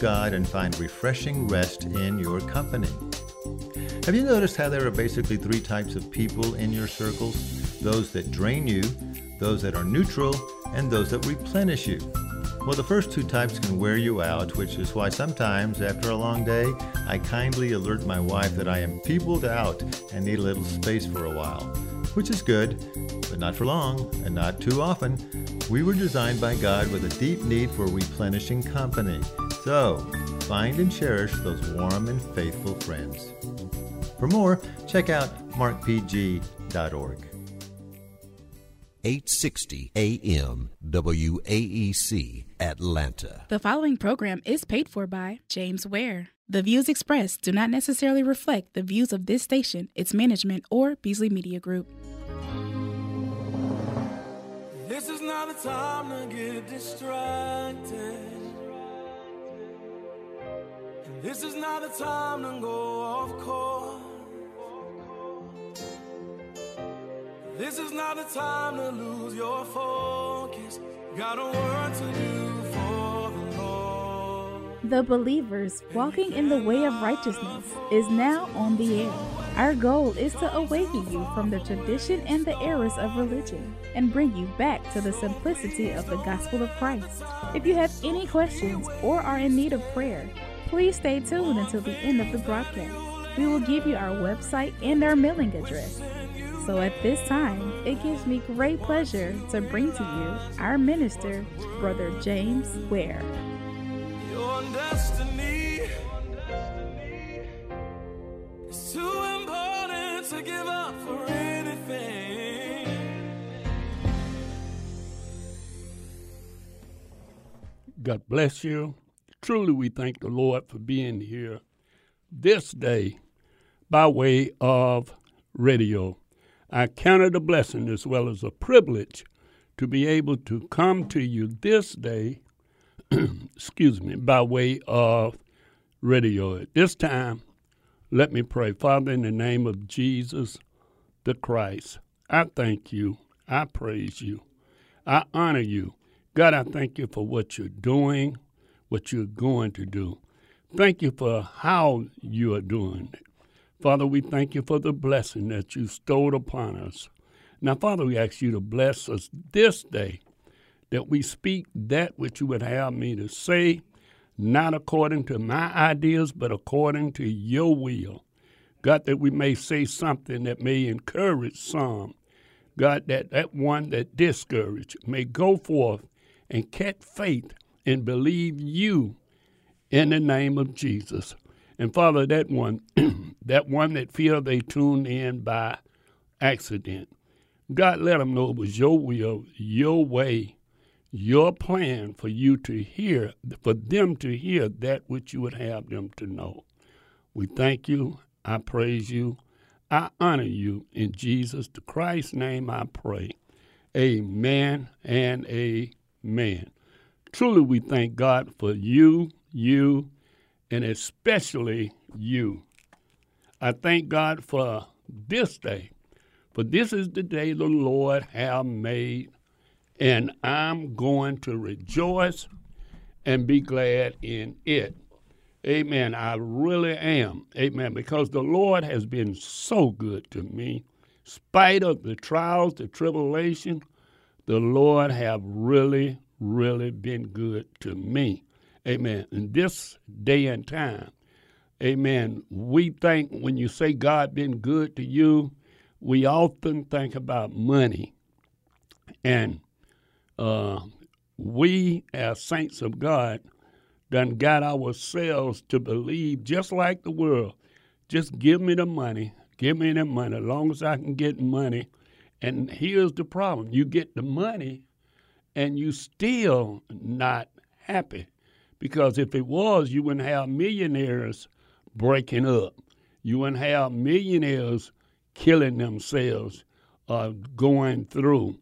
God and find refreshing rest in your company. Have you noticed how there are basically three types of people in your circles? Those that drain you, those that are neutral, and those that replenish you. Well, the first two types can wear you out, which is why sometimes after a long day, I kindly alert my wife that I am peopled out and need a little space for a while. Which is good, but not for long and not too often. We were designed by God with a deep need for replenishing company. So, find and cherish those warm and faithful friends. For more, check out markpg.org. 860 AM WAEC Atlanta. The following program is paid for by James Ware. The views expressed do not necessarily reflect the views of this station, its management, or Beasley Media Group. This is not a time to get distracted. This is not a time to go off course. This is not a time to lose your focus. Got a work to do for the Lord. The Believers Walking in the Way of Righteousness is now on the air. Our goal is to awaken you from the tradition and the errors of religion and bring you back to the simplicity of the gospel of Christ. If you have any questions or are in need of prayer, please stay tuned until the end of the broadcast. We will give you our website and our mailing address. So at this time, it gives me great pleasure to bring to you our minister, Brother James Ware. Your destiny is too important to give up for anything. God bless you. Truly, we thank the Lord for being here this day by way of radio. I count it a blessing as well as a privilege to be able to come to you this day, excuse me, by way of radio. At this time, let me pray. Father, in the name of Jesus the Christ, I thank you. I praise you. I honor you. God, I thank you for what you're doing, what you're going to do. Thank you for how you are doing it. Father, we thank you for the blessing that you stowed upon us. Now, Father, we ask you to bless us this day, that we speak that which you would have me to say, not according to my ideas, but according to your will. God, that we may say something that may encourage some. God, that that one that discouraged may go forth and catch faith and believe you in the name of Jesus. And Father, that one, that one that feel they tuned in by accident, God let them know it was your will, your way, your plan for you to hear, for them to hear that which you would have them to know. We thank you. I praise you. I honor you. In Jesus the Christ's name I pray. Amen and amen. Truly, we thank God for you, you, and especially you. I thank God for this day, for this is the day the Lord have made, and I'm going to rejoice and be glad in it. Amen. I really am. Amen. Because the Lord has been so good to me. Spite of the trials, the tribulation, the Lord have really, really been good to me. Amen. In this day and time, amen, we think when you say God been good to you, we often think about money. And uh, we, as saints of God, done got ourselves to believe just like the world. Just give me the money. Give me the money. As long as I can get money. And here's the problem you get the money and you still not happy. Because if it was, you wouldn't have millionaires breaking up. You wouldn't have millionaires killing themselves or going through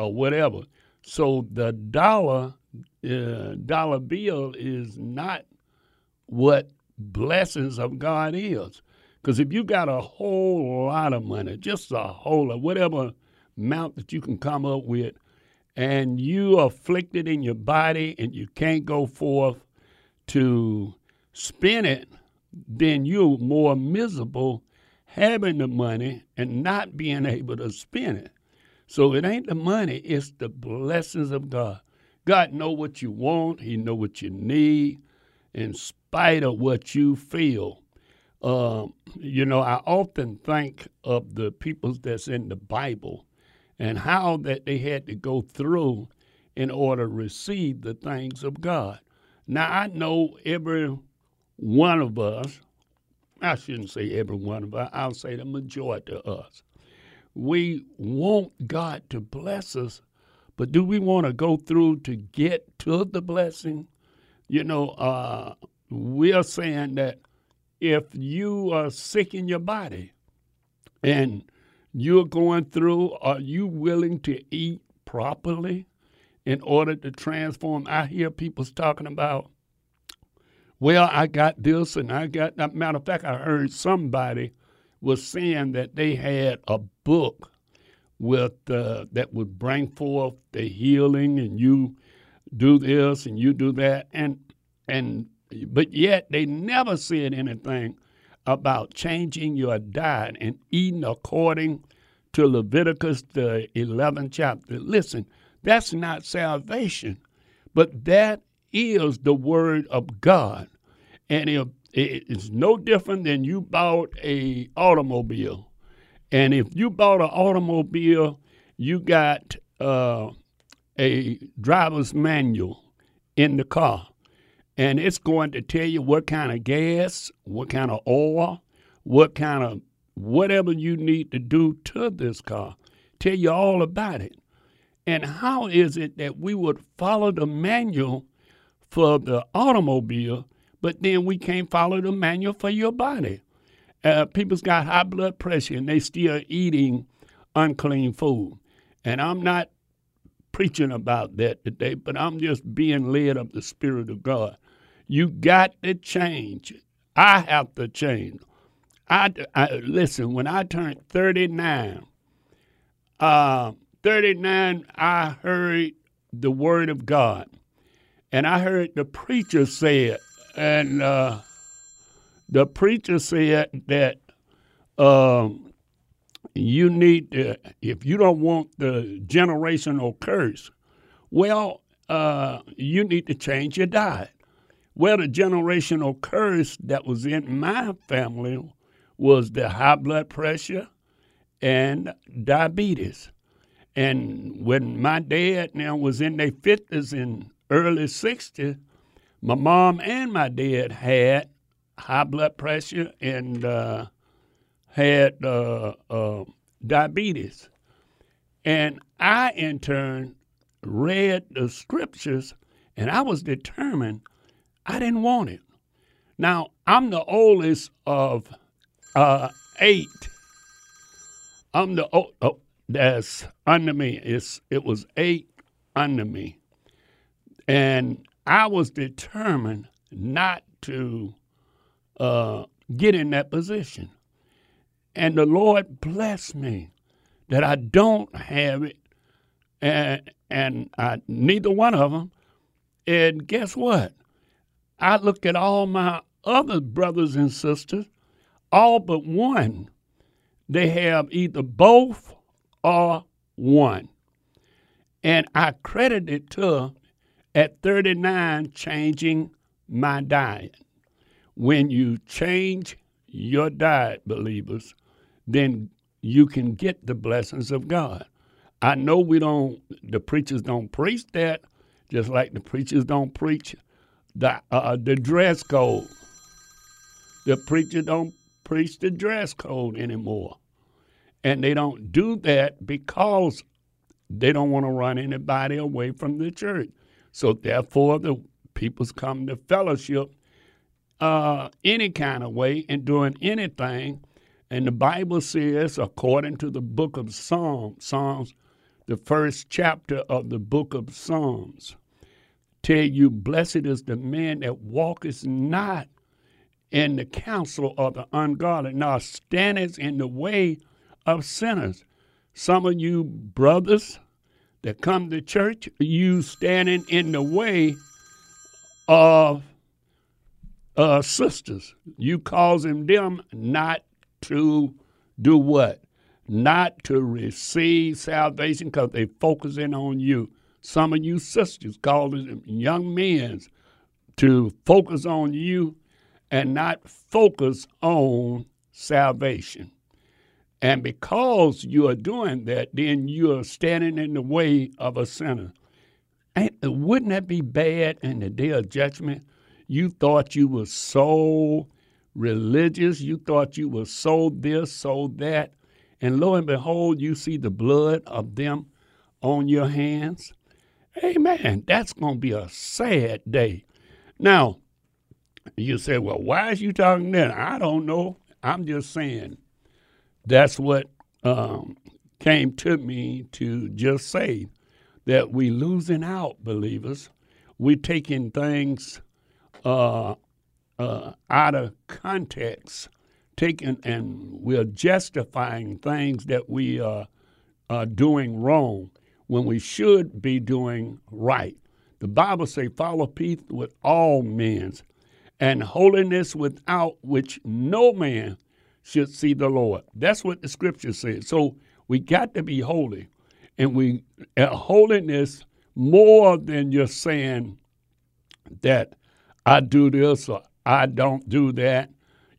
or whatever. So the dollar uh, dollar bill is not what blessings of God is. Because if you got a whole lot of money, just a whole lot, whatever amount that you can come up with, and you afflicted in your body and you can't go forth to spend it, then you're more miserable having the money and not being able to spend it. So it ain't the money, it's the blessings of God. God know what you want, he know what you need in spite of what you feel. Uh, you know, I often think of the people that's in the Bible and how that they had to go through in order to receive the things of God. Now I know every one of us, I shouldn't say every one of us, I'll say the majority of us. We want God to bless us, but do we want to go through to get to the blessing? You know, uh, we are saying that if you are sick in your body and you're going through, are you willing to eat properly in order to transform? I hear people talking about, well, I got this and I got that. Matter of fact, I heard somebody was saying that they had a book with uh, that would bring forth the healing, and you do this and you do that, and and but yet they never said anything about changing your diet and eating according to Leviticus, the 11th chapter. Listen, that's not salvation, but that is the word of God. And it's no different than you bought a automobile. And if you bought an automobile, you got uh, a driver's manual in the car and it's going to tell you what kind of gas, what kind of oil, what kind of whatever you need to do to this car. Tell you all about it. And how is it that we would follow the manual for the automobile, but then we can't follow the manual for your body? Uh, people's got high blood pressure and they still eating unclean food. And I'm not preaching about that today, but I'm just being led of the Spirit of God. You got to change. I have to change. I, I listen. When I turned 39, uh, 39, I heard the word of God, and I heard the preacher say it, and uh, the preacher said that um, you need to, if you don't want the generational curse, well, uh, you need to change your diet. Well, the generational curse that was in my family was the high blood pressure and diabetes. And when my dad now was in their 50s and early 60s, my mom and my dad had high blood pressure and uh, had uh, uh, diabetes. And I, in turn, read the scriptures and I was determined I didn't want it. Now, I'm the oldest of uh, eight. I'm the oh, oh that's under me. It's it was eight under me, and I was determined not to uh, get in that position. And the Lord blessed me that I don't have it, and and I, neither one of them. And guess what? I look at all my other brothers and sisters, all but one, they have either both or one. And I credit it to at 39 changing my diet. When you change your diet, believers, then you can get the blessings of God. I know we don't, the preachers don't preach that, just like the preachers don't preach the uh, the dress code. The preacher don't preach the dress code anymore, and they don't do that because they don't want to run anybody away from the church. So therefore, the people's come to fellowship uh, any kind of way and doing anything. And the Bible says, according to the book of Psalms, Psalms, the first chapter of the book of Psalms, tell you, blessed is the man that walketh not in the counsel of the ungodly, nor standeth in the way of sinners. Some of you brothers that come to church, you standing in the way of uh, sisters. You causing them not to do what? Not to receive salvation because they focusing on you. Some of you sisters causing young men to focus on you and not focus on salvation. And because you are doing that, then you are standing in the way of a sinner. Ain't, wouldn't that be bad in the day of judgment? You thought you were so religious, you thought you were so this, so that, and lo and behold, you see the blood of them on your hands. Amen. That's going to be a sad day. Now, you say, well, why is you talking that? I don't know. I'm just saying that's what um, came to me to just say that we losing out, believers. We're taking things uh, uh, out of context, taking and we're justifying things that we are doing wrong when we should be doing right. The Bible say, "Follow peace with all men, and holiness without which no man should see the Lord." That's what the Scripture says. So we got to be holy and we holiness more than just saying that I do this or I don't do that.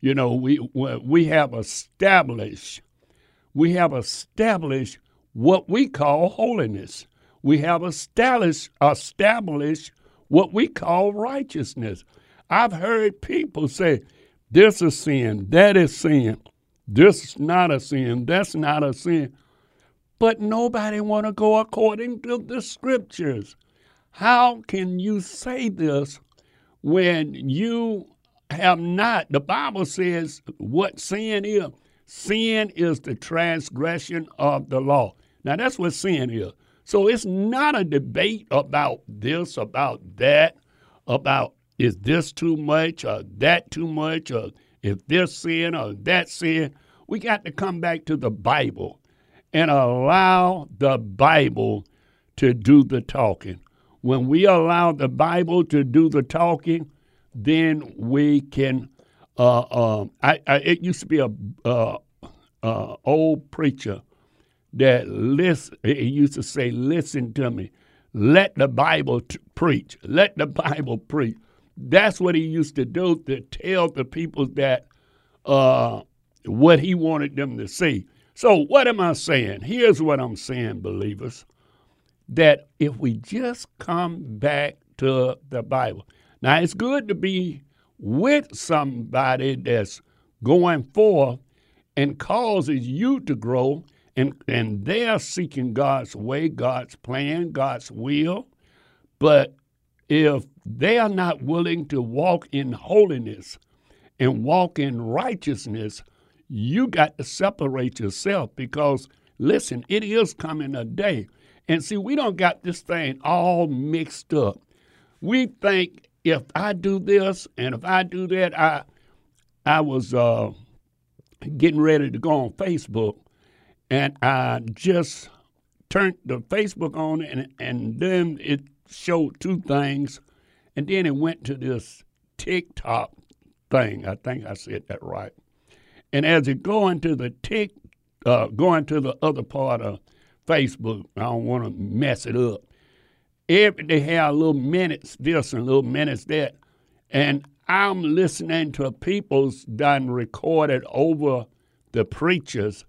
You know, we we have established we have established what we call holiness. We have established established what we call righteousness. I've heard people say, "This is sin, that is sin, this is not a sin, that's not a sin." but nobody want to go according to the scriptures. How can you say this when you have not? The Bible says what sin is. Sin is the transgression of the law. Now that's what sin is. So it's not a debate about this, about that, about is this too much or that too much or if this sin or that sin. We got to come back to the Bible and allow the Bible to do the talking. When we allow the Bible to do the talking, then we can. Uh, uh, I, I, it used to be a uh, uh old preacher that listen. He used to say, "Listen to me. Let the Bible t- preach. Let the Bible preach." That's what he used to do to tell the people that uh, what he wanted them to see. So, what am I saying? Here's what I'm saying, believers that if we just come back to the Bible. Now, it's good to be with somebody that's going forth and causes you to grow, and, and they're seeking God's way, God's plan, God's will. But if they are not willing to walk in holiness and walk in righteousness, you got to separate yourself because, listen, it is coming a day. And see, we don't got this thing all mixed up. We think if I do this and if I do that, I I was uh, getting ready to go on Facebook, and I just turned the Facebook on, and and then it showed two things, and then it went to this TikTok thing. I think I said that right. And as it go into the tick, uh, going to the other part of Facebook, I don't want to mess it up. Every they have little minutes this and little minutes that, and I'm listening to people's done recorded over the preachers,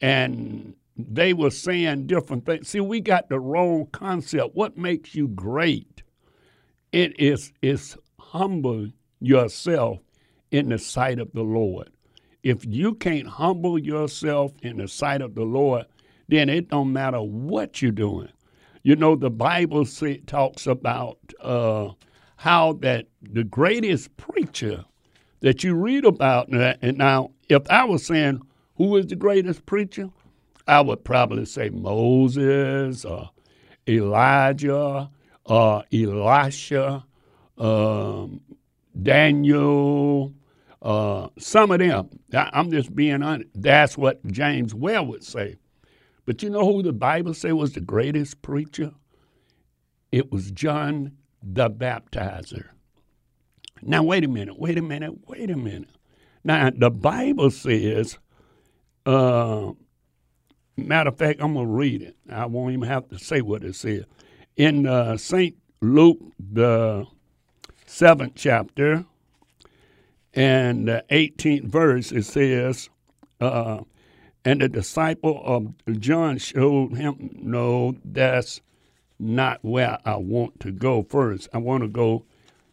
and they were saying different things. See, we got the wrong concept. What makes you great? It is is humble yourself in the sight of the Lord if you can't humble yourself in the sight of the Lord, then it don't matter what you're doing. You know, the Bible say, talks about uh, how that the greatest preacher that you read about, and now if I was saying who is the greatest preacher, I would probably say Moses or Elijah or Elisha, um, Daniel, uh, some of them, I'm just being honest, that's what James Ware would say. But you know who the Bible say was the greatest preacher? It was John the Baptizer. Now, wait a minute, wait a minute, wait a minute. Now, the Bible says, uh, matter of fact, I'm going to read it. I won't even have to say what it says. In uh, St. Luke, the seventh chapter, and the 18th verse, it says, uh, and the disciple of John showed him, no, that's not where I want to go first. I want to go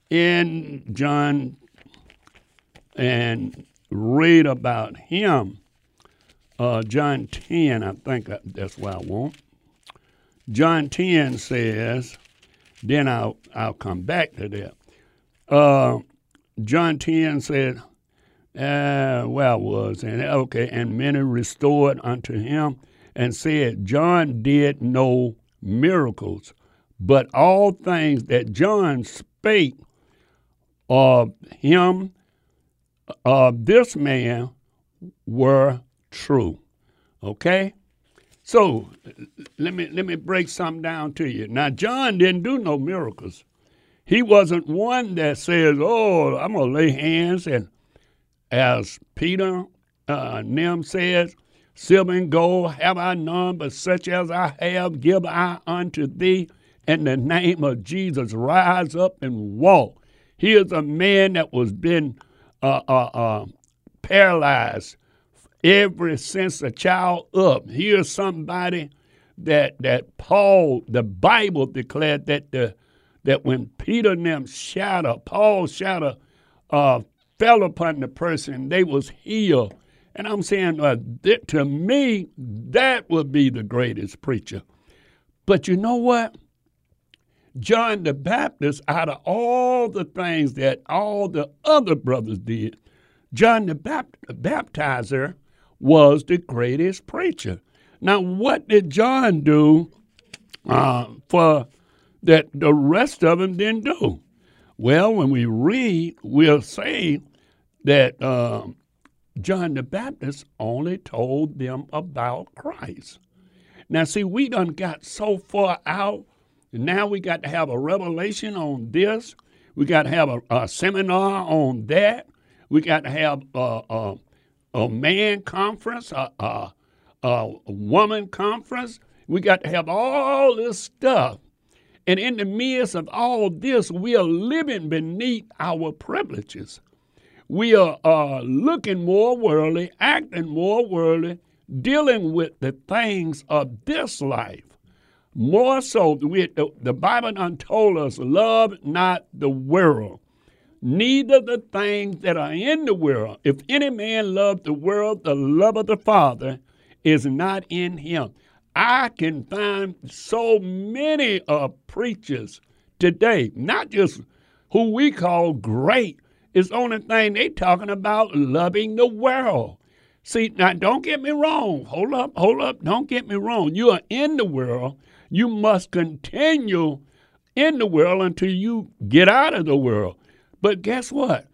in John and read about him. Uh, John 10, I think that's where I want. John 10 says, then I'll, I'll come back to that. Uh, John 10 said, uh, where was and okay, and many restored unto him and said, John did no miracles, but all things that John spake of him, of this man, were true. Okay? So let me let me break something down to you. Now John didn't do no miracles. He wasn't one that says, "Oh, I'm gonna lay hands," and as Peter uh, Nim says, "Silver and gold have I none, but such as I have give I unto thee." In the name of Jesus, rise up and walk. Here's a man that was been uh, uh, uh paralyzed ever since a child up. Here's somebody that that Paul, the Bible declared that the that when Peter and them shadow, Paul shadow uh, fell upon the person, they was healed. And I'm saying uh, that, to me, that would be the greatest preacher. But you know what? John the Baptist, out of all the things that all the other brothers did, John the Baptizer was the greatest preacher. Now, what did John do uh, for that the rest of them didn't do? Well, when we read, we'll say that uh, John the Baptist only told them about Christ. Now, see, we done got so far out. Now we got to have a revelation on this. We got to have a, a seminar on that. We got to have uh, uh, a man conference, a, a, a woman conference. We got to have all this stuff. And in the midst of all this, we are living beneath our privileges. We are uh, looking more worldly, acting more worldly, dealing with the things of this life. More so, we, the, the Bible done told us, love not the world neither the things that are in the world. If any man love the world, the love of the Father is not in him. I can find so many uh, preachers today, not just who we call great, is the only thing they talking about loving the world. See, now don't get me wrong. Hold up, hold up, don't get me wrong. You are in the world. You must continue in the world until you get out of the world. But guess what?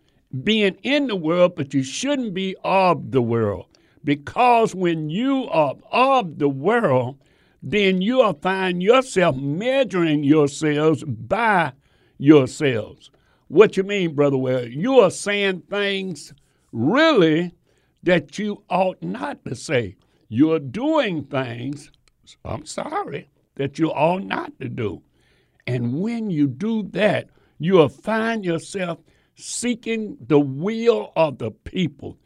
Being in the world, but you shouldn't be of the world. Because when you are of the world, then you'll find yourself measuring yourselves by yourselves. What you mean, Brother Ware? You are saying things really that you ought not to say. You're doing things, I'm sorry, that you ought not to do. And when you do that, you'll find yourself seeking the will of the people,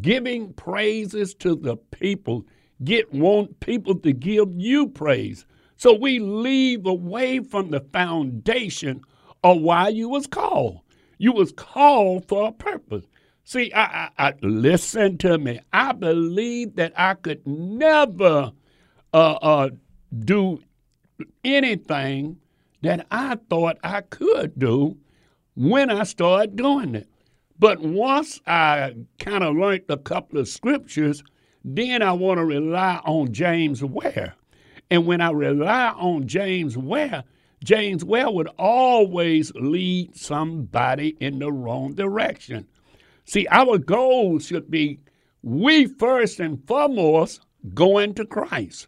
giving praises to the people, get want people to give you praise. So we leave away from the foundation of why you was called. You was called for a purpose. See, I, I, I listen to me. I believe that I could never uh, uh, do anything that I thought I could do when I started doing it. But once I kind of learned a couple of scriptures, then I want to rely on James Ware. And when I rely on James Ware, James Ware would always lead somebody in the wrong direction. See, our goal should be we first and foremost going to Christ.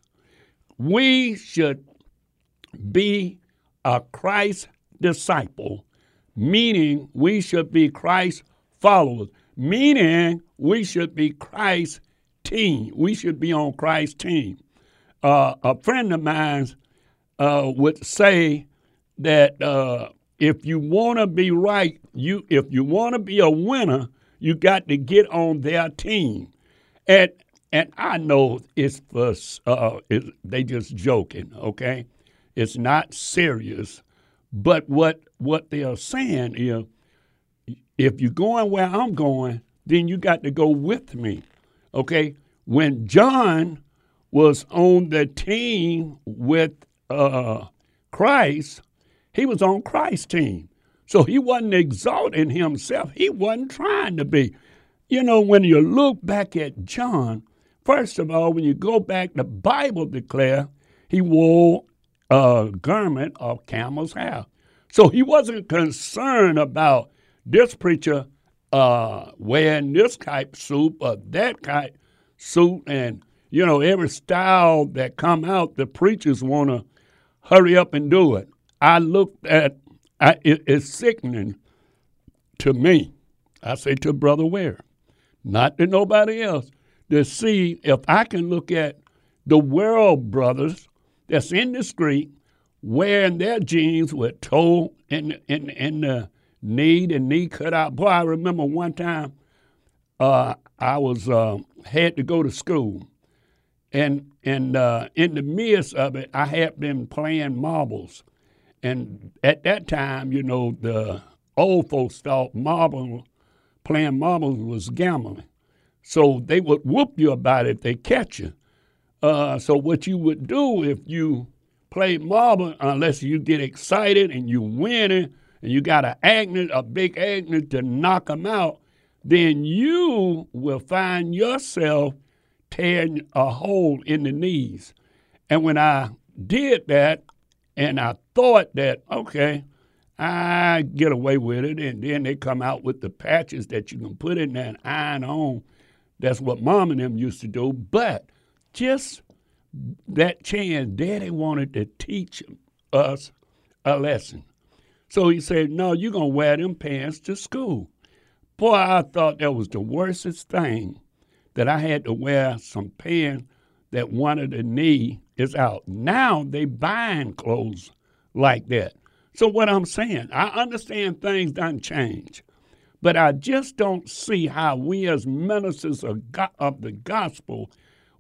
We should be a Christ disciple meaning we should be Christ followers, meaning we should be Christ's team. We should be on Christ's team. Uh, a friend of mine uh, would say that uh, if you want to be right, you if you want to be a winner, you got to get on their team. And and I know it's for uh, it, they just joking, okay? It's not serious. But what what they are saying is, if you're going where I'm going, then you got to go with me, okay? When John was on the team with uh, Christ, he was on Christ's team. So he wasn't exalting himself. He wasn't trying to be. You know, when you look back at John, first of all, when you go back, the Bible declare he wore a garment of camel's hair. So he wasn't concerned about this preacher uh, wearing this type suit or that type suit. And, you know, every style that come out, the preachers want to hurry up and do it. I looked at I, it, it's sickening to me. I say to Brother Ware, not to nobody else, to see if I can look at the world brothers that's in the street wearing their jeans with toe in, in, in the knee, the knee cut out. Boy, I remember one time uh, I was uh, had to go to school, and and uh, in the midst of it, I had been playing marbles, and at that time, you know, the old folks thought marble, playing marbles was gambling. So they would whoop you about it if they catch you. Uh, so what you would do if you play marble, unless you get excited and you win it, and you got an agnet, a big agnet to knock them out, then you will find yourself tearing a hole in the knees. And when I did that, and I thought that, okay, I get away with it. And then they come out with the patches that you can put in there and iron on. That's what mom and them used to do. But just that chance, daddy wanted to teach us a lesson. So he said, No, you're going to wear them pants to school. Boy, I thought that was the worstest thing that I had to wear some pants that one of the knee is out. Now they buying clothes like that. So what I'm saying, I understand things don't change, but I just don't see how we as ministers of, God, of the gospel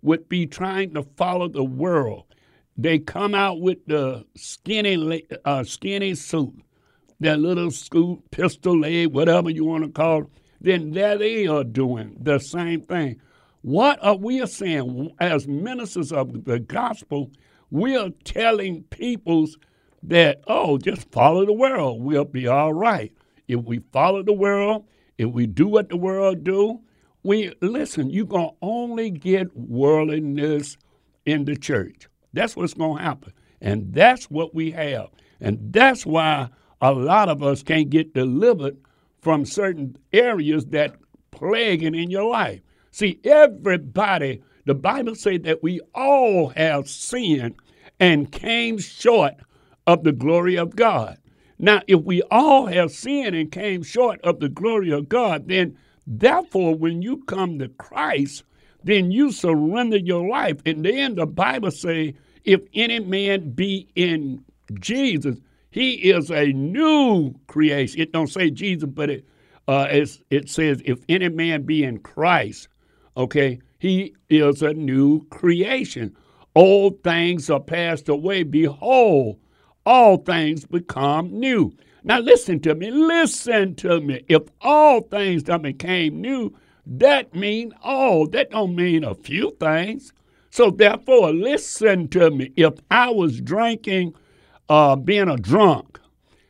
would be trying to follow the world. They come out with the skinny, uh, skinny suit, their little scoop, pistol leg, whatever you want to call it. Then there they are doing the same thing. What are we saying as ministers of the gospel? We are telling peoples that, oh, just follow the world. We'll be all right. If we follow the world, if we do what the world do, we listen, you're gonna only get worldliness in the church. That's what's gonna happen. And that's what we have. And that's why a lot of us can't get delivered from certain areas that plaguing in your life. See, everybody, the Bible says that we all have sinned and came short of the glory of God. Now, if we all have sinned and came short of the glory of God, then therefore, when you come to Christ, then you surrender your life. And then the Bible say, if any man be in Jesus, he is a new creation. It don't say Jesus, but it uh, it says, if any man be in Christ, Okay? He is a new creation. Old things are passed away. Behold, all things become new. Now listen to me. Listen to me. If all things that became new, that mean all. That don't mean a few things. So therefore, listen to me. If I was drinking, uh, being a drunk,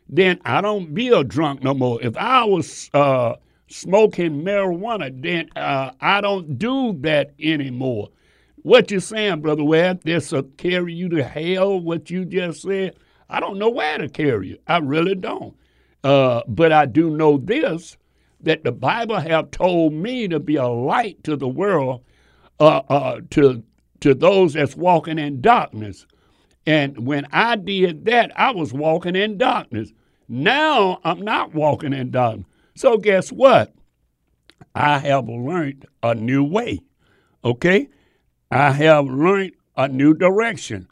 then I don't be a drunk no more. If I was uh, smoking marijuana, then uh, I don't do that anymore. What you saying, Brother Webb? This will carry you to hell, what you just said? I don't know where to carry you. I really don't. Uh, but I do know this, that the Bible have told me to be a light to the world, uh, uh, to, to those that's walking in darkness. And when I did that, I was walking in darkness. Now I'm not walking in darkness. So guess what? I have learned a new way. Okay? I have learned a new direction.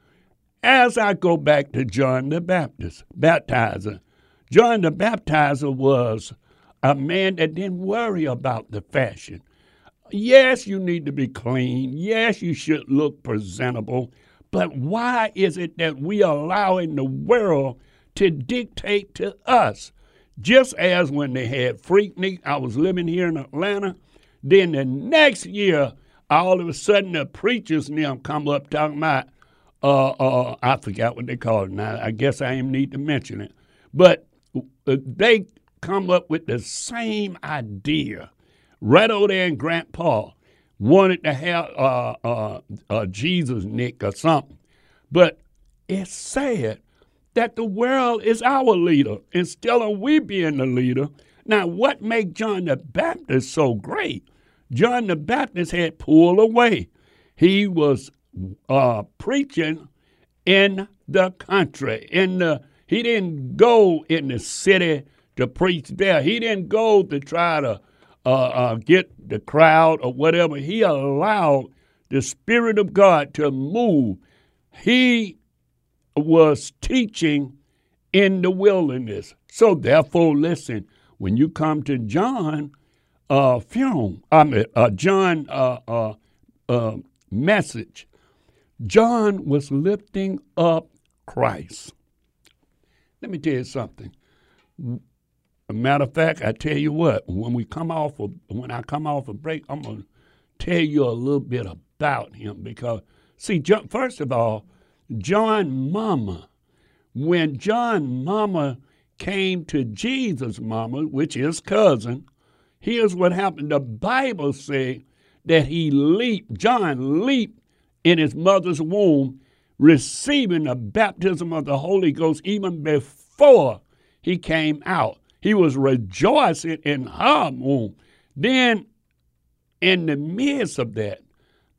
As I go back to John the Baptist, baptizer, John the Baptizer was a man that didn't worry about the fashion. Yes, you need to be clean. Yes, you should look presentable. But why is it that we are allowing the world to dictate to us? Just as when they had Freaknik, I was living here in Atlanta. Then the next year, all of a sudden, the preachers now come up talking about, uh, uh, I forgot what they called it now. I guess I even need to mention it. But uh, they come up with the same idea right over there in Grant Park. Wanted to have uh, uh, uh, Jesus Nick or something. But it's sad that the world is our leader instead of we being the leader. Now, what made John the Baptist so great? John the Baptist had pulled away. He was uh, preaching in the country. In the he didn't go in the city to preach there. He didn't go to try to uh, uh, get the crowd or whatever. He allowed the Spirit of God to move. He was teaching in the wilderness. So therefore, listen, when you come to John uh, film, I mean, uh, John uh, uh, uh message, John was lifting up Christ. Let me tell you something. A matter of fact, I tell you what, when we come off of, when I come off a break, I'm gonna tell you a little bit about him because see, first of all, John Mama, when John Mama came to Jesus Mama, which is cousin, here's what happened. The Bible says that he leaped, John leaped in his mother's womb receiving the baptism of the Holy Ghost even before he came out. He was rejoicing in her womb. Then, in the midst of that,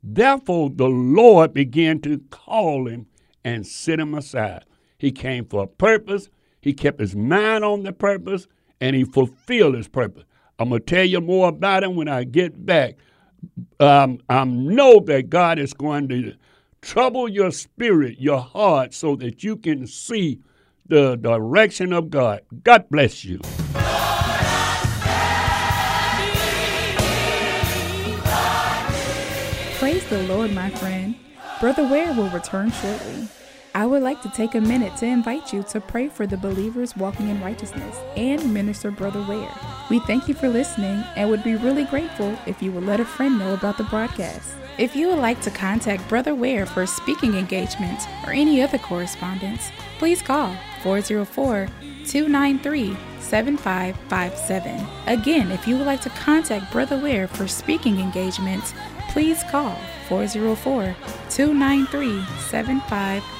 therefore the Lord began to call him and set him aside. He came for a purpose, he kept his mind on the purpose, and he fulfilled his purpose. I'm going to tell you more about him when I get back. Um, I know that God is going to trouble your spirit, your heart, so that you can see the direction of God. God bless you. Praise the Lord, my friend. Brother Ware will return shortly. I would like to take a minute to invite you to pray for the believers walking in righteousness and minister Brother Ware. We thank you for listening and would be really grateful if you would let a friend know about the broadcast. If you would like to contact Brother Ware for a speaking engagements or any other correspondence, please call 404 293 7557. Again, if you would like to contact Brother Ware for speaking engagements, please call 404 293 7557.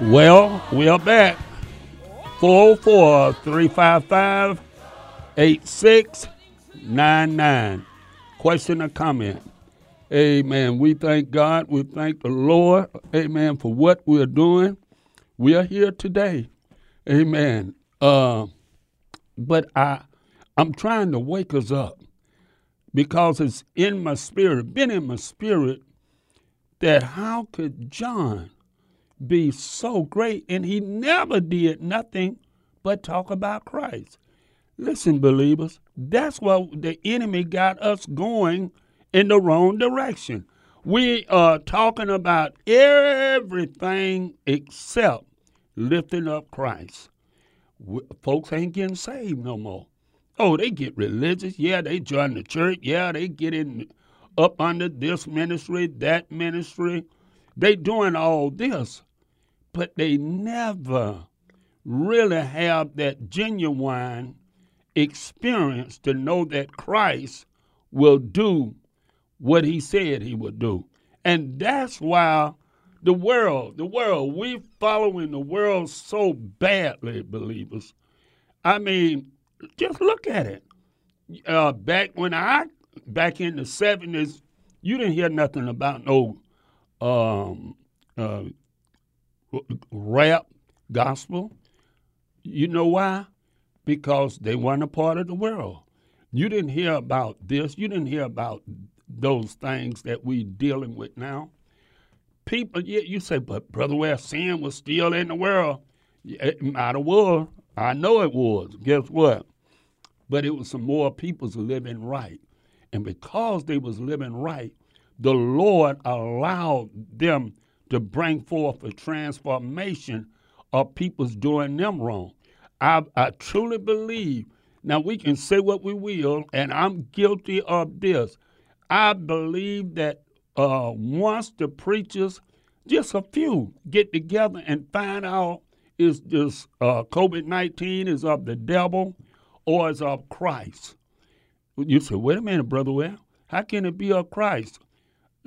Well, we are back. 404 355 8699. Question or comment? Amen. We thank God. We thank the Lord. Amen. For what we're doing. We are here today. Amen. Uh, but I, I'm trying to wake us up because it's in my spirit, been in my spirit, that how could John be so great, and he never did nothing but talk about Christ. Listen, believers, that's why the enemy got us going in the wrong direction. We are talking about everything except lifting up Christ. W- folks ain't getting saved no more. Oh, they get religious. Yeah, they join the church. Yeah, they get in up under this ministry, that ministry. They doing all this, but they never really have that genuine experience to know that Christ will do what he said he would do. And that's why the world, the world, we following the world so badly, believers. I mean, just look at it. Uh, back when I, back in the 70s, you didn't hear nothing about no um, uh, rap gospel. You know why? Because they weren't a part of the world. You didn't hear about this. You didn't hear about those things that we're dealing with now. People, yeah, you say, but Brother Ware, sin was still in the world. It might have was. I know it was. Guess what? But it was some more people's living right. And because they was living right, the Lord allowed them to bring forth a transformation of people's doing them wrong. I, I truly believe. Now we can say what we will, and I'm guilty of this. I believe that uh, once the preachers, just a few, get together and find out is this uh, COVID 19 is of the devil or is of Christ. You say, wait a minute, Brother Ware, how can it be of Christ?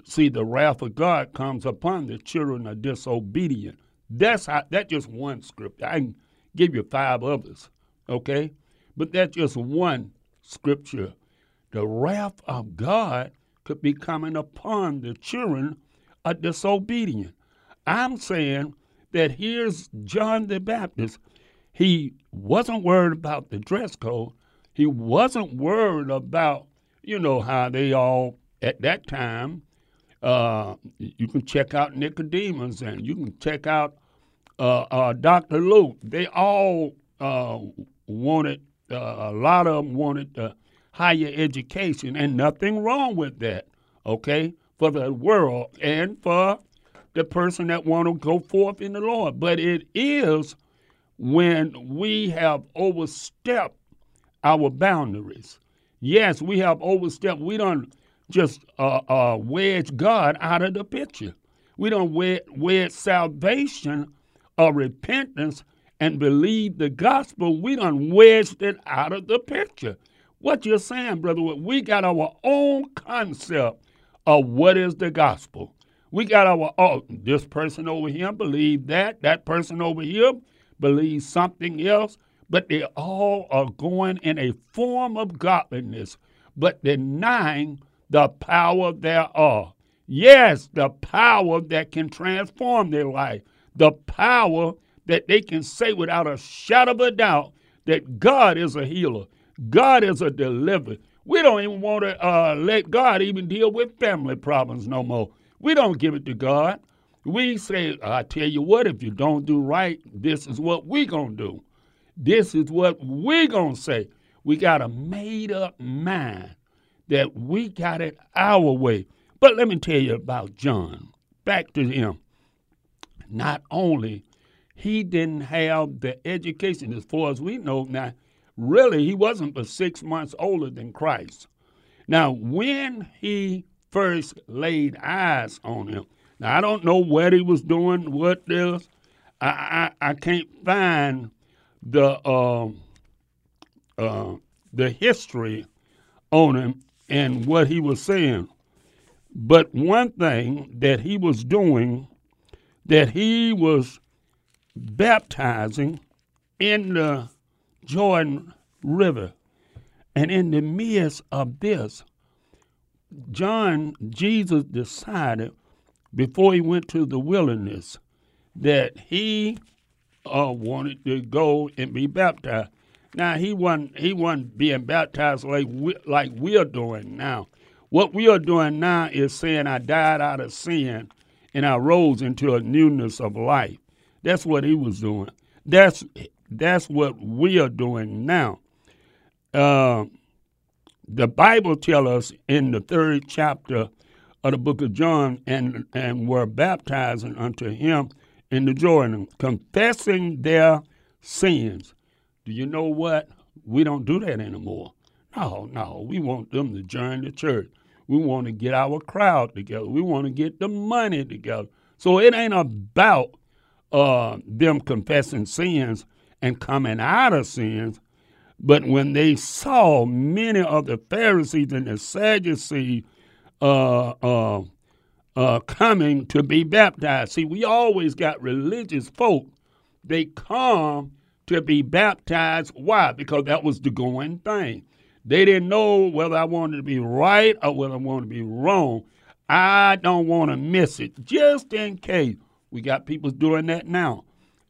See, the wrath of God comes upon the children of disobedient. That's how, that's just one scripture. I can give you five others, okay? But that's just one scripture. The wrath of God could be coming upon the children of disobedient. I'm saying that here's John the Baptist. He wasn't worried about the dress code. He wasn't worried about, you know, how they all, at that time, uh, you can check out Nicodemus and you can check out uh, uh, Dr. Luke. They all uh, wanted, uh, a lot of them wanted higher education, and nothing wrong with that, okay, for the world and for the person that want to go forth in the Lord. But it is when we have overstepped our boundaries. Yes, we have overstepped. We don't just uh, uh, wedge God out of the picture. We don't wedge, wedge salvation or repentance and believe the gospel. We don't wedge it out of the picture. What you're saying, brother, we got our own concept of what is the gospel. We got our, oh, this person over here believe that, that person over here believes something else, but they all are going in a form of godliness, but denying the power thereof. Yes, the power that can transform their life, the power that they can say without a shadow of a doubt that God is a healer, God is a deliverer. We don't even want to uh, let God even deal with family problems no more. We don't give it to God. We say, I tell you what, if you don't do right, this is what we going to do. This is what we going to say. We got a made up mind that we got it our way. But let me tell you about John. Back to him. Not only he didn't have the education as far as we know now, really he wasn't but six months older than Christ. Now, when he first laid eyes on him, now I don't know what he was doing, what this. I I, I can't find the uh, uh, the history on him and what he was saying. But one thing that he was doing, that he was baptizing in the Jordan River. And in the midst of this, John, Jesus decided before he went to the wilderness that he uh, wanted to go and be baptized. Now he wasn't he wasn't being baptized like we, like we're doing now. What we are doing now is saying I died out of sin and I rose into a newness of life. That's what he was doing. That's that's what we are doing now. Uh, the Bible tells us in the third chapter of the book of John and, and were baptizing unto him in the Jordan, confessing their sins. Do you know what? We don't do that anymore. No, no, we want them to join the church. We want to get our crowd together. We want to get the money together. So it ain't about uh, them confessing sins and coming out of sins. But when they saw many of the Pharisees and the Sadducees uh, uh, uh, coming to be baptized, see, we always got religious folk. They come to be baptized. Why? Because that was the going thing. They didn't know whether I wanted to be right or whether I wanted to be wrong. I don't want to miss it, just in case. We got people doing that now.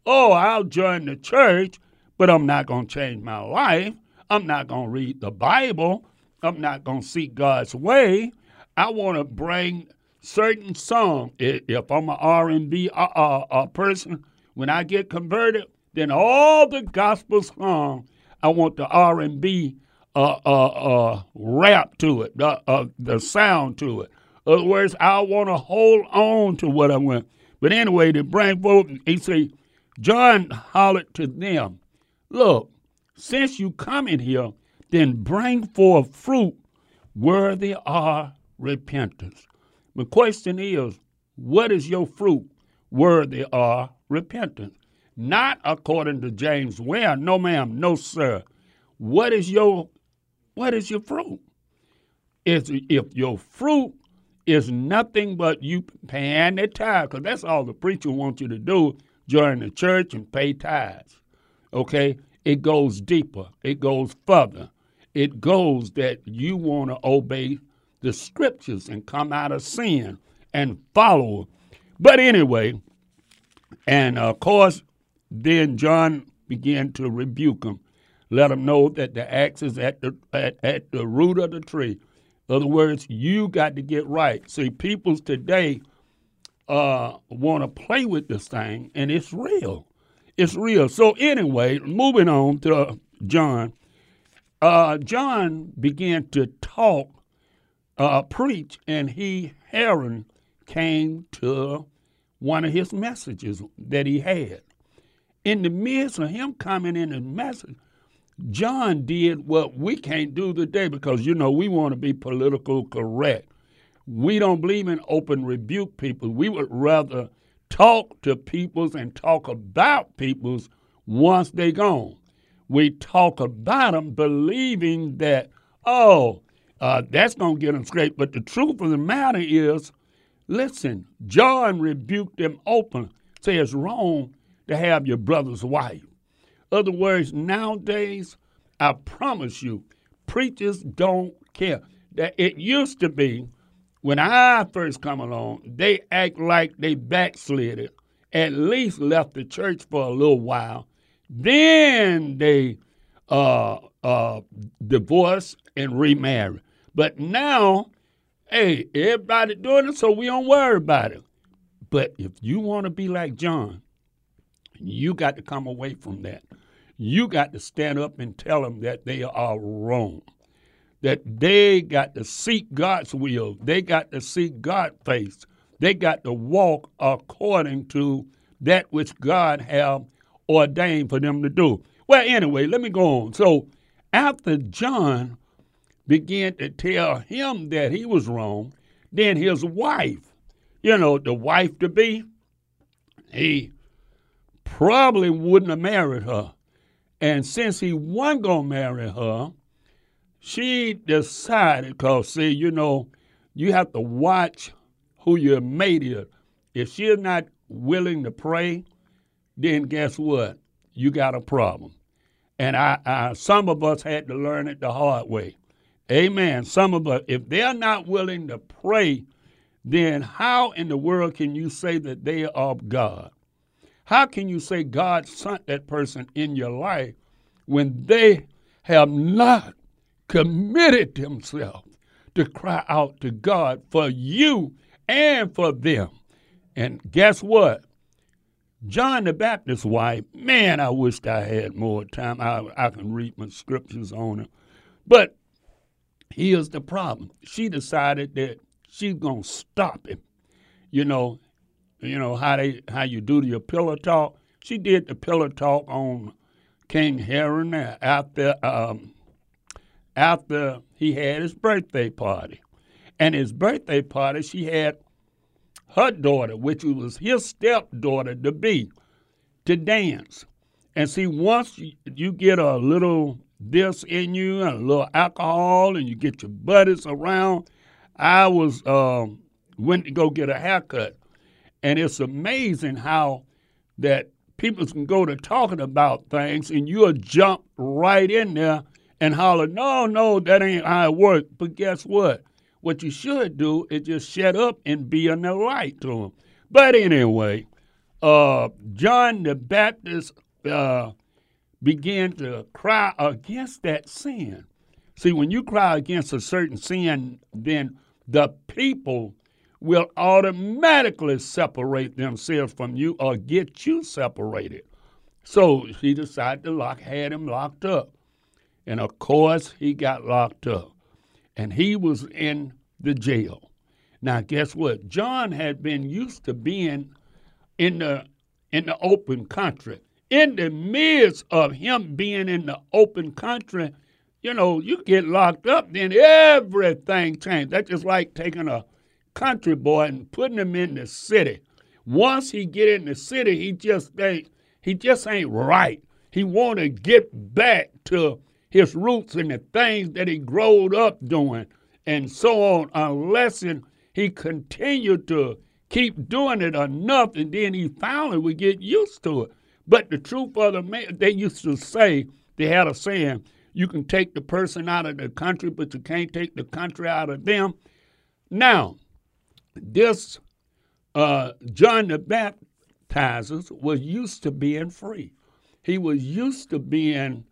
Oh, I'll join the church, but I'm not going to change my life. I'm not going to read the Bible. I'm not going to seek God's way. I want to bring certain songs. If I'm an R&B uh, uh, uh, person, when I get converted, then all the gospel songs, I want the R&B uh, uh, uh, rap to it, the, uh, the sound to it. In other words, I want to hold on to what I want. But anyway, to bring forth, he say, John hollered to them, Look, since you come in here, then bring forth fruit worthy of repentance. The question is, what is your fruit worthy of repentance? Not according to James Ware. No, ma'am. No, sir. What is your what is your fruit? Is if your fruit is nothing but you paying the tithe, because that's all the preacher wants you to do join the church and pay tithes. Okay? It goes deeper, it goes further. It goes that you want to obey the scriptures and come out of sin and follow. But anyway, and uh, of course, then John began to rebuke him let him know that the axe is at the at, at the root of the tree. In other words, you got to get right. See, peoples today uh, want to play with this thing, and it's real. It's real. So anyway, moving on to John. Uh, John began to talk, uh, preach, and he, Herod, came to one of his messages that he had. In the midst of him coming in his message, John did what we can't do today because, you know, we want to be political correct. We don't believe in open rebuke people. We would rather talk to peoples and talk about peoples once they gone. We talk about them believing that, oh, uh, that's going to get them straight. But the truth of the matter is, listen, John rebuked them open. Say it's wrong to have your brother's wife. Other words, nowadays, I promise you, preachers don't care. That it used to be when I first come along, they act like they backslid at least left the church for a little while. Then they uh, uh, divorce and remarry. But now, hey, everybody doing it, so we don't worry about it. But if you want to be like John, you got to come away from that. You got to stand up and tell them that they are wrong. That they got to seek God's will. They got to seek God's face. They got to walk according to that which God have ordained for them to do. Well, anyway, let me go on. So after John began to tell him that he was wrong, then his wife, you know, the wife to be, he probably wouldn't have married her. And since he wasn't going to marry her, she decided, because, see, you know, you have to watch who your mate is. If she's not willing to pray, then guess what? You got a problem. And I, I, some of us had to learn it the hard way. Amen. Some of us, if they're not willing to pray, then how in the world can you say that they are of God? How can you say God sent that person in your life when they have not committed themselves to cry out to God for you and for them? And guess what? John the Baptist's wife, man, I wished I had more time. I, I can read my scriptures on her. But here's the problem. She decided that she's gonna stop him. You know, you know how they how you do your pillow talk. She did the pillow talk on King Herod after um, after he had his birthday party, and his birthday party she had her daughter, which was his stepdaughter to be, to dance. And see, once you, get a little this in you and a little alcohol, and you get your buddies around, I was um, went to go get a haircut, and it's amazing how that people can go to talking about things, and you'll jump right in there and holler, "No, no, that ain't how it works." But guess what? What you should do is just shut up and be in the light to them. But anyway, uh, John the Baptist uh, began to cry against that sin. See, when you cry against a certain sin, then the people will automatically separate themselves from you or get you separated. So she decided to lock, had him locked up. And of course, he got locked up. And he was in the jail. Now, guess what? John had been used to being in the in the open country. In the midst of him being in the open country, you know, you get locked up, then everything changed. That's just like taking a country boy and putting him in the city. Once he get in the city, he just ain't he just ain't right. He want to get back to his roots and the things that he growed up doing and so on, unless he continued to keep doing it enough, and then he finally would get used to it. But the truth of the matter, they used to say, they had a saying, you can take the person out of the country, but you can't take the country out of them. Now, this uh, John the Baptizer was used to being free. He was used to being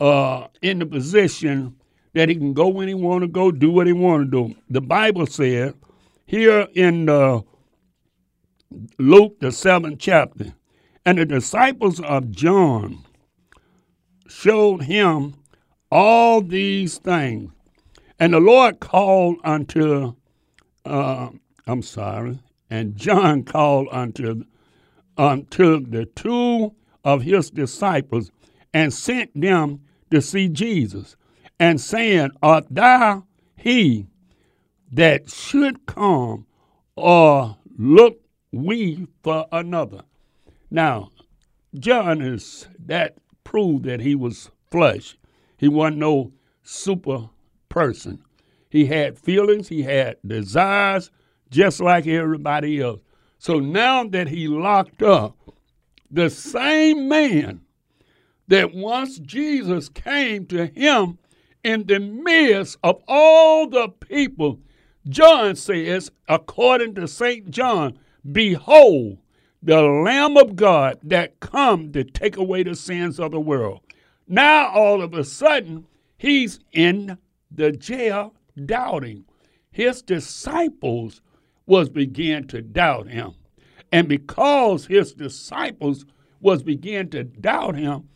uh, in the position that he can go when he want to go, do what he want to do. The Bible said here in uh, Luke the seventh chapter, and the disciples of John showed him all these things, and the Lord called unto, uh, I'm sorry, and John called unto unto the two of his disciples and sent them to see Jesus and saying, Art thou he that should come, or look we for another? Now, John is that proved that he was flesh. He wasn't no super person. He had feelings, he had desires, just like everybody else. So now that he locked up, the same man that once Jesus came to him in the midst of all the people, John says, according to St. John, Behold, the Lamb of God that come to take away the sins of the world. Now, all of a sudden, he's in the jail doubting. His disciples was begin to doubt him. And because his disciples was begin to doubt him,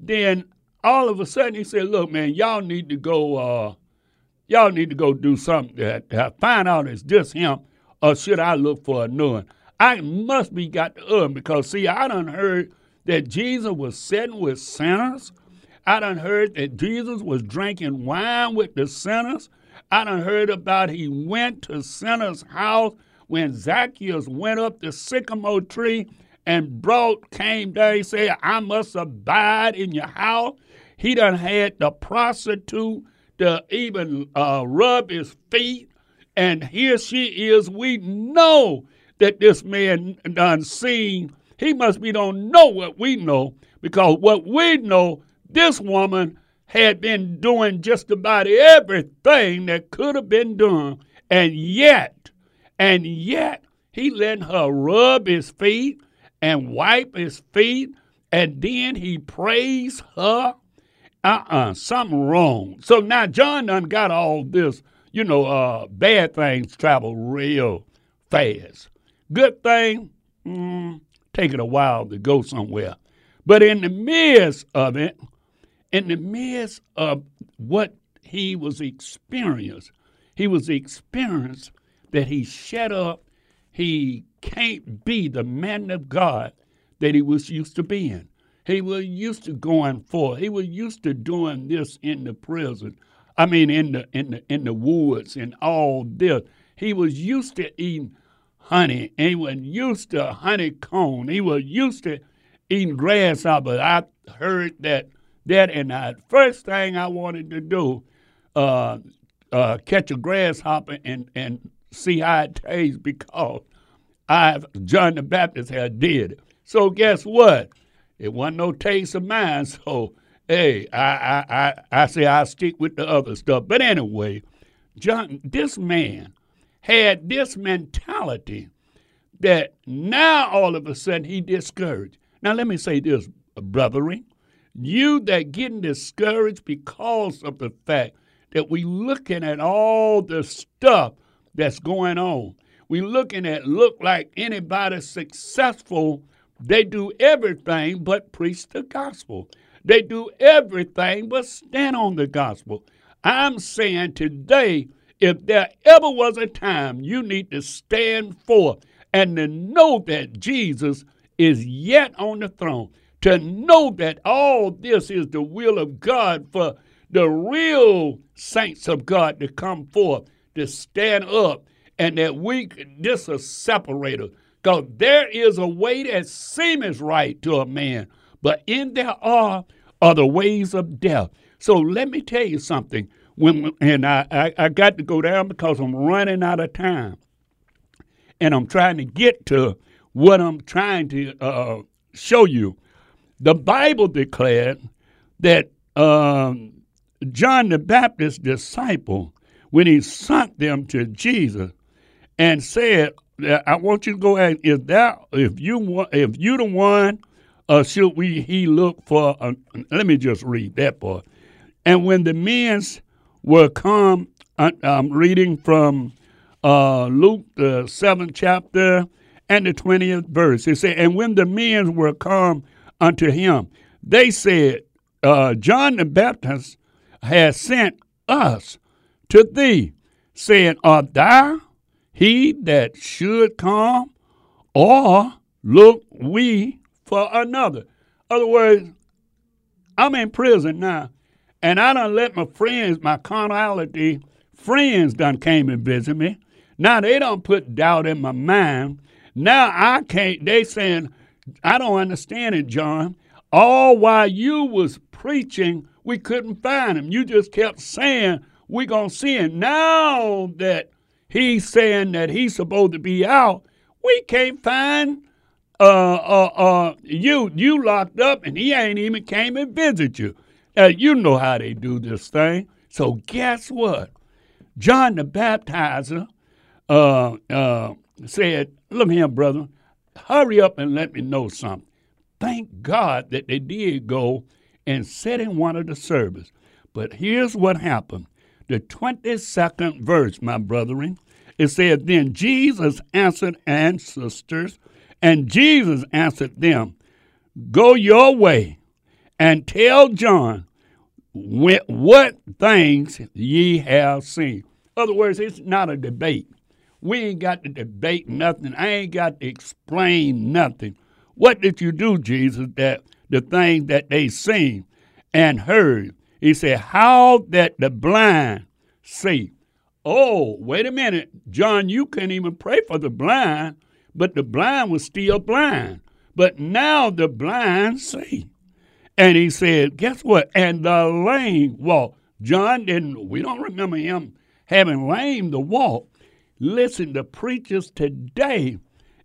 then all of a sudden he said, "Look, man, y'all need to go. Uh, y'all need to go do something that, that find out is this him, or should I look for a? I must be got the other because see, I done heard that Jesus was sitting with sinners. I done heard that Jesus was drinking wine with the sinners. I done heard about he went to sinners' house when Zacchaeus went up the sycamore tree and brought came there. He said, I must abide in your house. He done had the prostitute to even uh, rub his feet. And here she is. We know that this man done seen. He must be don't know what we know because what we know, this woman had been doing just about everything that could have been done. And yet, and yet, he let her rub his feet and wipe his feet, and then he praised her uh-uh, something wrong. So now John done got all this, you know, uh, bad things travel real fast. Good thing, mm, take it a while to go somewhere. But in the midst of it, in the midst of what he was experiencing, he was experiencing that he shut up. He can't be the man of God that he was used to being. He was used to going for. He was used to doing this in the prison. I mean, in the in the in the woods and all this. He was used to eating honey. He was used to honeycomb. He was used to eating grasshopper. I heard that that, and the first thing I wanted to do, uh, uh, catch a grasshopper and and see how it tastes because I John the Baptist had did. So guess what? It wasn't no taste of mine. So hey, I I I, I say I stick with the other stuff. But anyway, John, this man had this mentality that now all of a sudden he discouraged. Now let me say this, brothering. You that getting discouraged because of the fact that we looking at all the stuff that's going on. We looking at look like anybody successful. They do everything but preach the gospel. They do everything but stand on the gospel. I'm saying today, if there ever was a time you need to stand forth and to know that Jesus is yet on the throne, to know that all this is the will of God for the real saints of God to come forth, to stand up, and that we, this is separator. Because there is a way that seems right to a man, but in there are the ways of death. So let me tell you something. When and I, I, I got to go down because I'm running out of time, and I'm trying to get to what I'm trying to uh, show you. The Bible declared that um, John the Baptist's disciple, when he sent them to Jesus, and said, "I want you to go ahead. If that, if you want, if you the one, uh, should we he look for? A, let me just read that part. And when the men were come, uh, I'm reading from uh, Luke the seventh chapter and the twentieth verse. It said, and when the men were come unto him, they said, uh, John the Baptist has sent us to thee, saying, Art thou he that should come, or look we for another? Other words, I'm in prison now, and I done let my friends, my carnality friends done came and visit me. Now they don't put doubt in my mind. Now I can't, they saying, I don't understand it, John. All while you was preaching, we couldn't find him. You just kept saying, we to see him. Now that he's saying that he's supposed to be out, we can't find uh, uh, uh, you. You locked up and he ain't even came and visit you. Now, you know how they do this thing. So guess what? John the Baptizer uh, uh, said, look here, brother, hurry up and let me know something. Thank God that they did go and sit in one of the service. But here's what happened. The 22nd verse, my brethren, it said, Then Jesus answered and sisters, and Jesus answered them, Go your way and tell John what things ye have seen. In other words, it's not a debate. We ain't got to debate nothing. I ain't got to explain nothing. What did you do, Jesus, that the things that they seen and heard? He said, How that the blind see. Oh, wait a minute. John, you can't even pray for the blind, but the blind was still blind. But now the blind see. And he said, Guess what? And the lame walk. John didn't, we don't remember him having lame to walk. Listen, the preachers today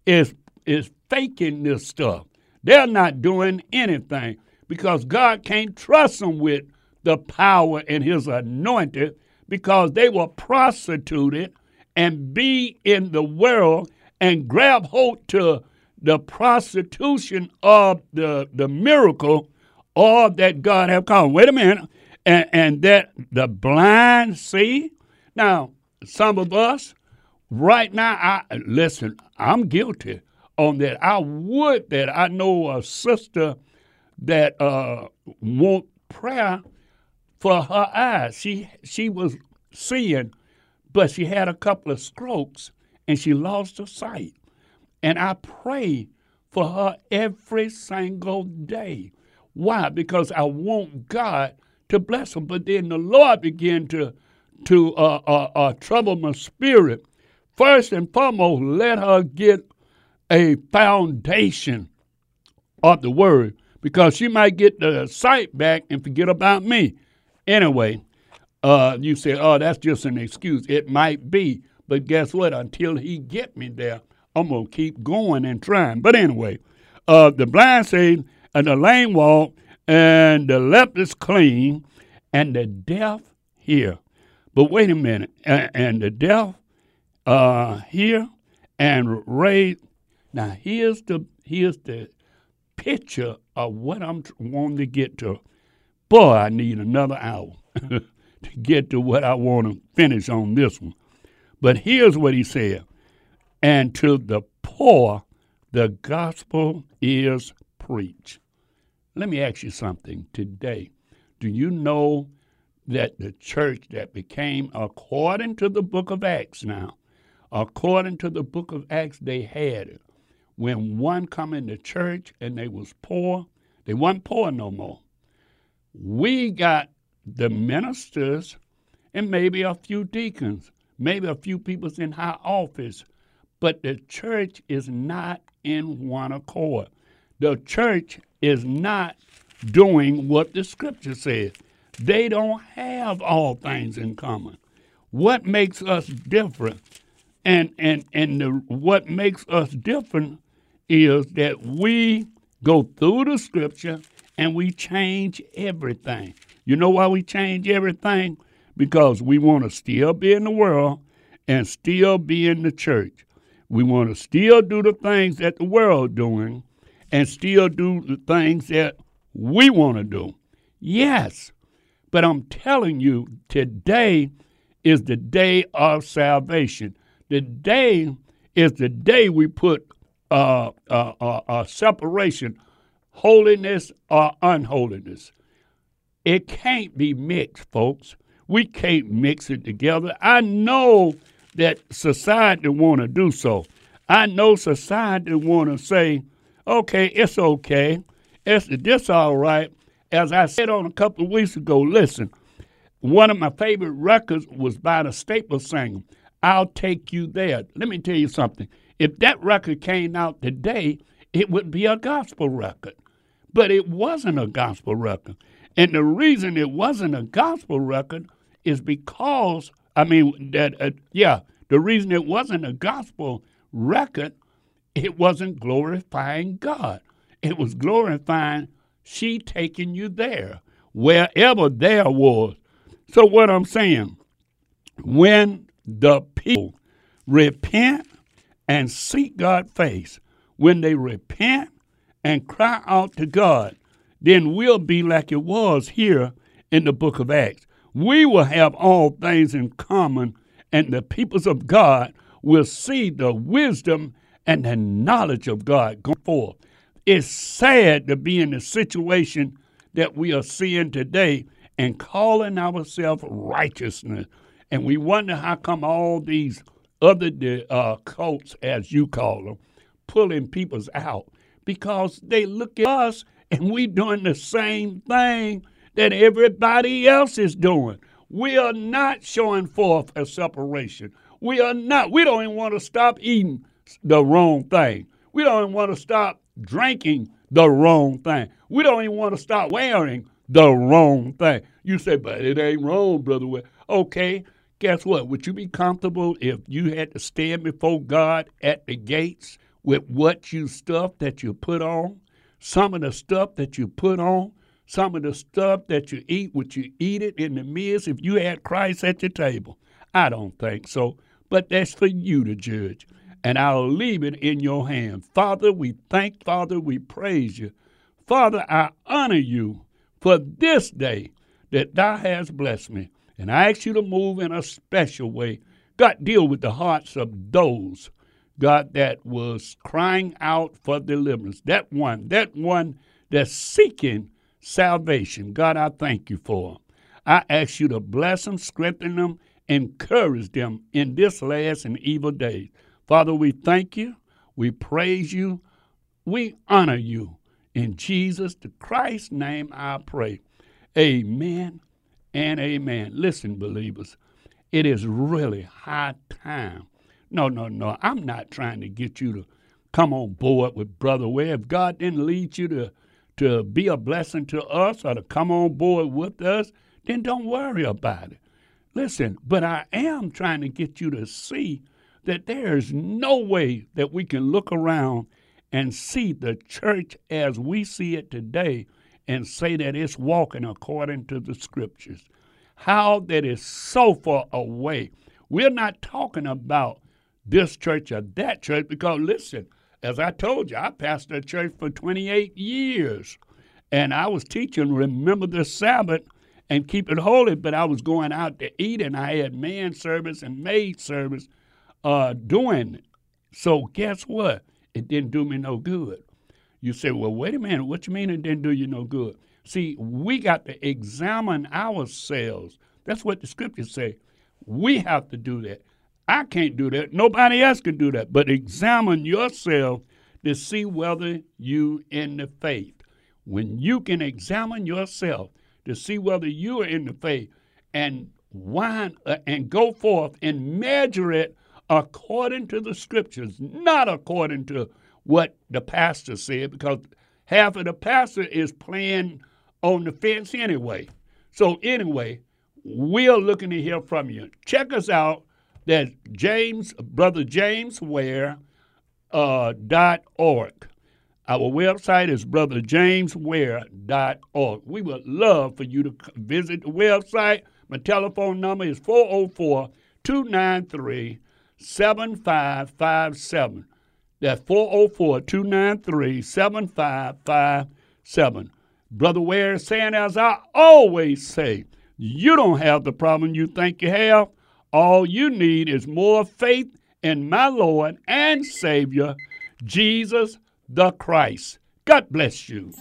is is faking this stuff. They're not doing anything because God can't trust them with the power and his anointed because they will prostitute it and be in the world and grab hold to the prostitution of the, the miracle or that God have come. Wait a minute. And, and that the blind see. Now, some of us, right now, I listen, I'm guilty on that. I would that I know a sister that uh, want prayer for her eyes. She she was seeing, but she had a couple of strokes, and she lost her sight. And I pray for her every single day. Why? Because I want God to bless her. But then the Lord began to to uh, uh, uh, trouble my spirit. First and foremost, let her get a foundation of the word because she might get the sight back and forget about me. Anyway, uh, you say, oh, that's just an excuse. It might be, but guess what? Until he get me there, I'm gonna keep going and trying. But anyway, uh, the blind say, and the lame walk, and the left is clean, and the deaf hear. But wait a minute, and, and the deaf uh, hear and raise. Now here's the here's the picture of what I'm wanting to get to. Boy, I need another hour to get to what I want to finish on this one. But here's what he said And to the poor, the gospel is preached. Let me ask you something today. Do you know that the church that became, according to the book of Acts now, according to the book of Acts, they had it. When one come into church and they was poor, they wasn't poor no more. We got the ministers and maybe a few deacons, maybe a few people in high office, but the church is not in one accord. The church is not doing what the scripture says. They don't have all things in common. What makes us different? And and and the, what makes us different is that we go through the scripture and we change everything. You know why we change everything? Because we want to still be in the world and still be in the church. We want to still do the things that the world doing and still do the things that we want to do. Yes, but I'm telling you, today is the day of salvation. The day is the day we put uh, uh, uh, uh, separation, holiness or unholiness. It can't be mixed, folks. We can't mix it together. I know that society want to do so. I know society want to say, okay, it's okay. It's this all right. As I said on a couple of weeks ago, listen, one of my favorite records was by the Staples Singer. I'll take you there. Let me tell you something. If that record came out today, it would be a gospel record. But it wasn't a gospel record. And the reason it wasn't a gospel record is because, I mean, that, uh, yeah, the reason it wasn't a gospel record, it wasn't glorifying God. It was glorifying she taking you there, wherever there was. So, what I'm saying, when the people repent and seek God's face, when they repent and cry out to God, then we'll be like it was here in the book of Acts. We will have all things in common, and the peoples of God will see the wisdom and the knowledge of God go forth. It's sad to be in the situation that we are seeing today and calling ourselves righteousness. And we wonder how come all these other uh, cults, as you call them, pulling people's out because they look at us and we doing the same thing that everybody else is doing. We are not showing forth a separation. We are not. We don't even want to stop eating the wrong thing. We don't even want to stop drinking the wrong thing. We don't even want to stop wearing the wrong thing. You say, but it ain't wrong, brother. Okay, guess what? Would you be comfortable if you had to stand before God at the gates with what you stuff that you put on? Some of the stuff that you put on, some of the stuff that you eat, would you eat it in the midst if you had Christ at your table? I don't think so, but that's for you to judge and I'll leave it in your hand. Father, we thank, Father, we praise you. Father, I honor you for this day that thou hast blessed me. And I ask you to move in a special way. God, deal with the hearts of those, God, that was crying out for deliverance. That one, that one that's seeking salvation. God, I thank you for them. I ask you to bless them, strengthen them, encourage them in this last and evil day. Father, we thank you. We praise you. We honor you. In Jesus the Christ's name I pray. Amen and amen. Listen, believers, it is really high time. No, no, no. I'm not trying to get you to come on board with Brother Ware. If God didn't lead you to, to be a blessing to us or to come on board with us, then don't worry about it. Listen, but I am trying to get you to see that there is no way that we can look around and see the church as we see it today and say that it's walking according to the scriptures. How that is so far away. We're not talking about this church or that church because, listen, as I told you, I pastored a church for 28 years and I was teaching, remember the Sabbath and keep it holy, but I was going out to eat and I had man service and maid service uh, doing it. So, guess what? it didn't do me no good. You say, well, wait a minute, what you mean it didn't do you no good? See, we got to examine ourselves. That's what the scriptures say. We have to do that. I can't do that. Nobody else can do that. But examine yourself to see whether you in the faith. When you can examine yourself to see whether you are in the faith and wind, uh, and go forth and measure it according to the scriptures, not according to what the pastor said, because half of the pastor is playing on the fence anyway. So, anyway, we're looking to hear from you. Check us out. That's James, Brother James Ware, uh, dot org. Our website is brotherjamesware.org. We would love for you to visit the website. My telephone number is 404 293 7557. That's 404 293 7557. Brother Ware is saying, as I always say, you don't have the problem you think you have. All you need is more faith in my Lord and Savior, Jesus the Christ. God bless you.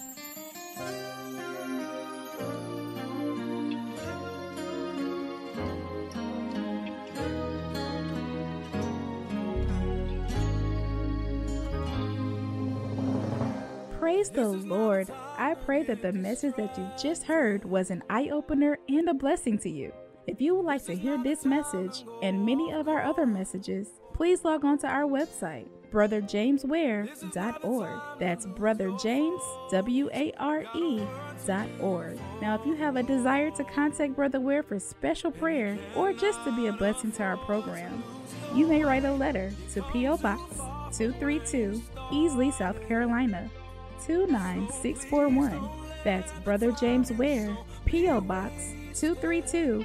Praise the Lord. I pray that the message that you just heard was an eye opener and a blessing to you. If you would like to hear this message and many of our other messages, please log on to our website, brotherjamesware.org. That's brotherjamesware.org. Now, if you have a desire to contact Brother Ware for special prayer or just to be a blessing to our program, you may write a letter to P.O. Box 232, Easley, South Carolina 29641. That's Brother James Ware, P.O. Box 232,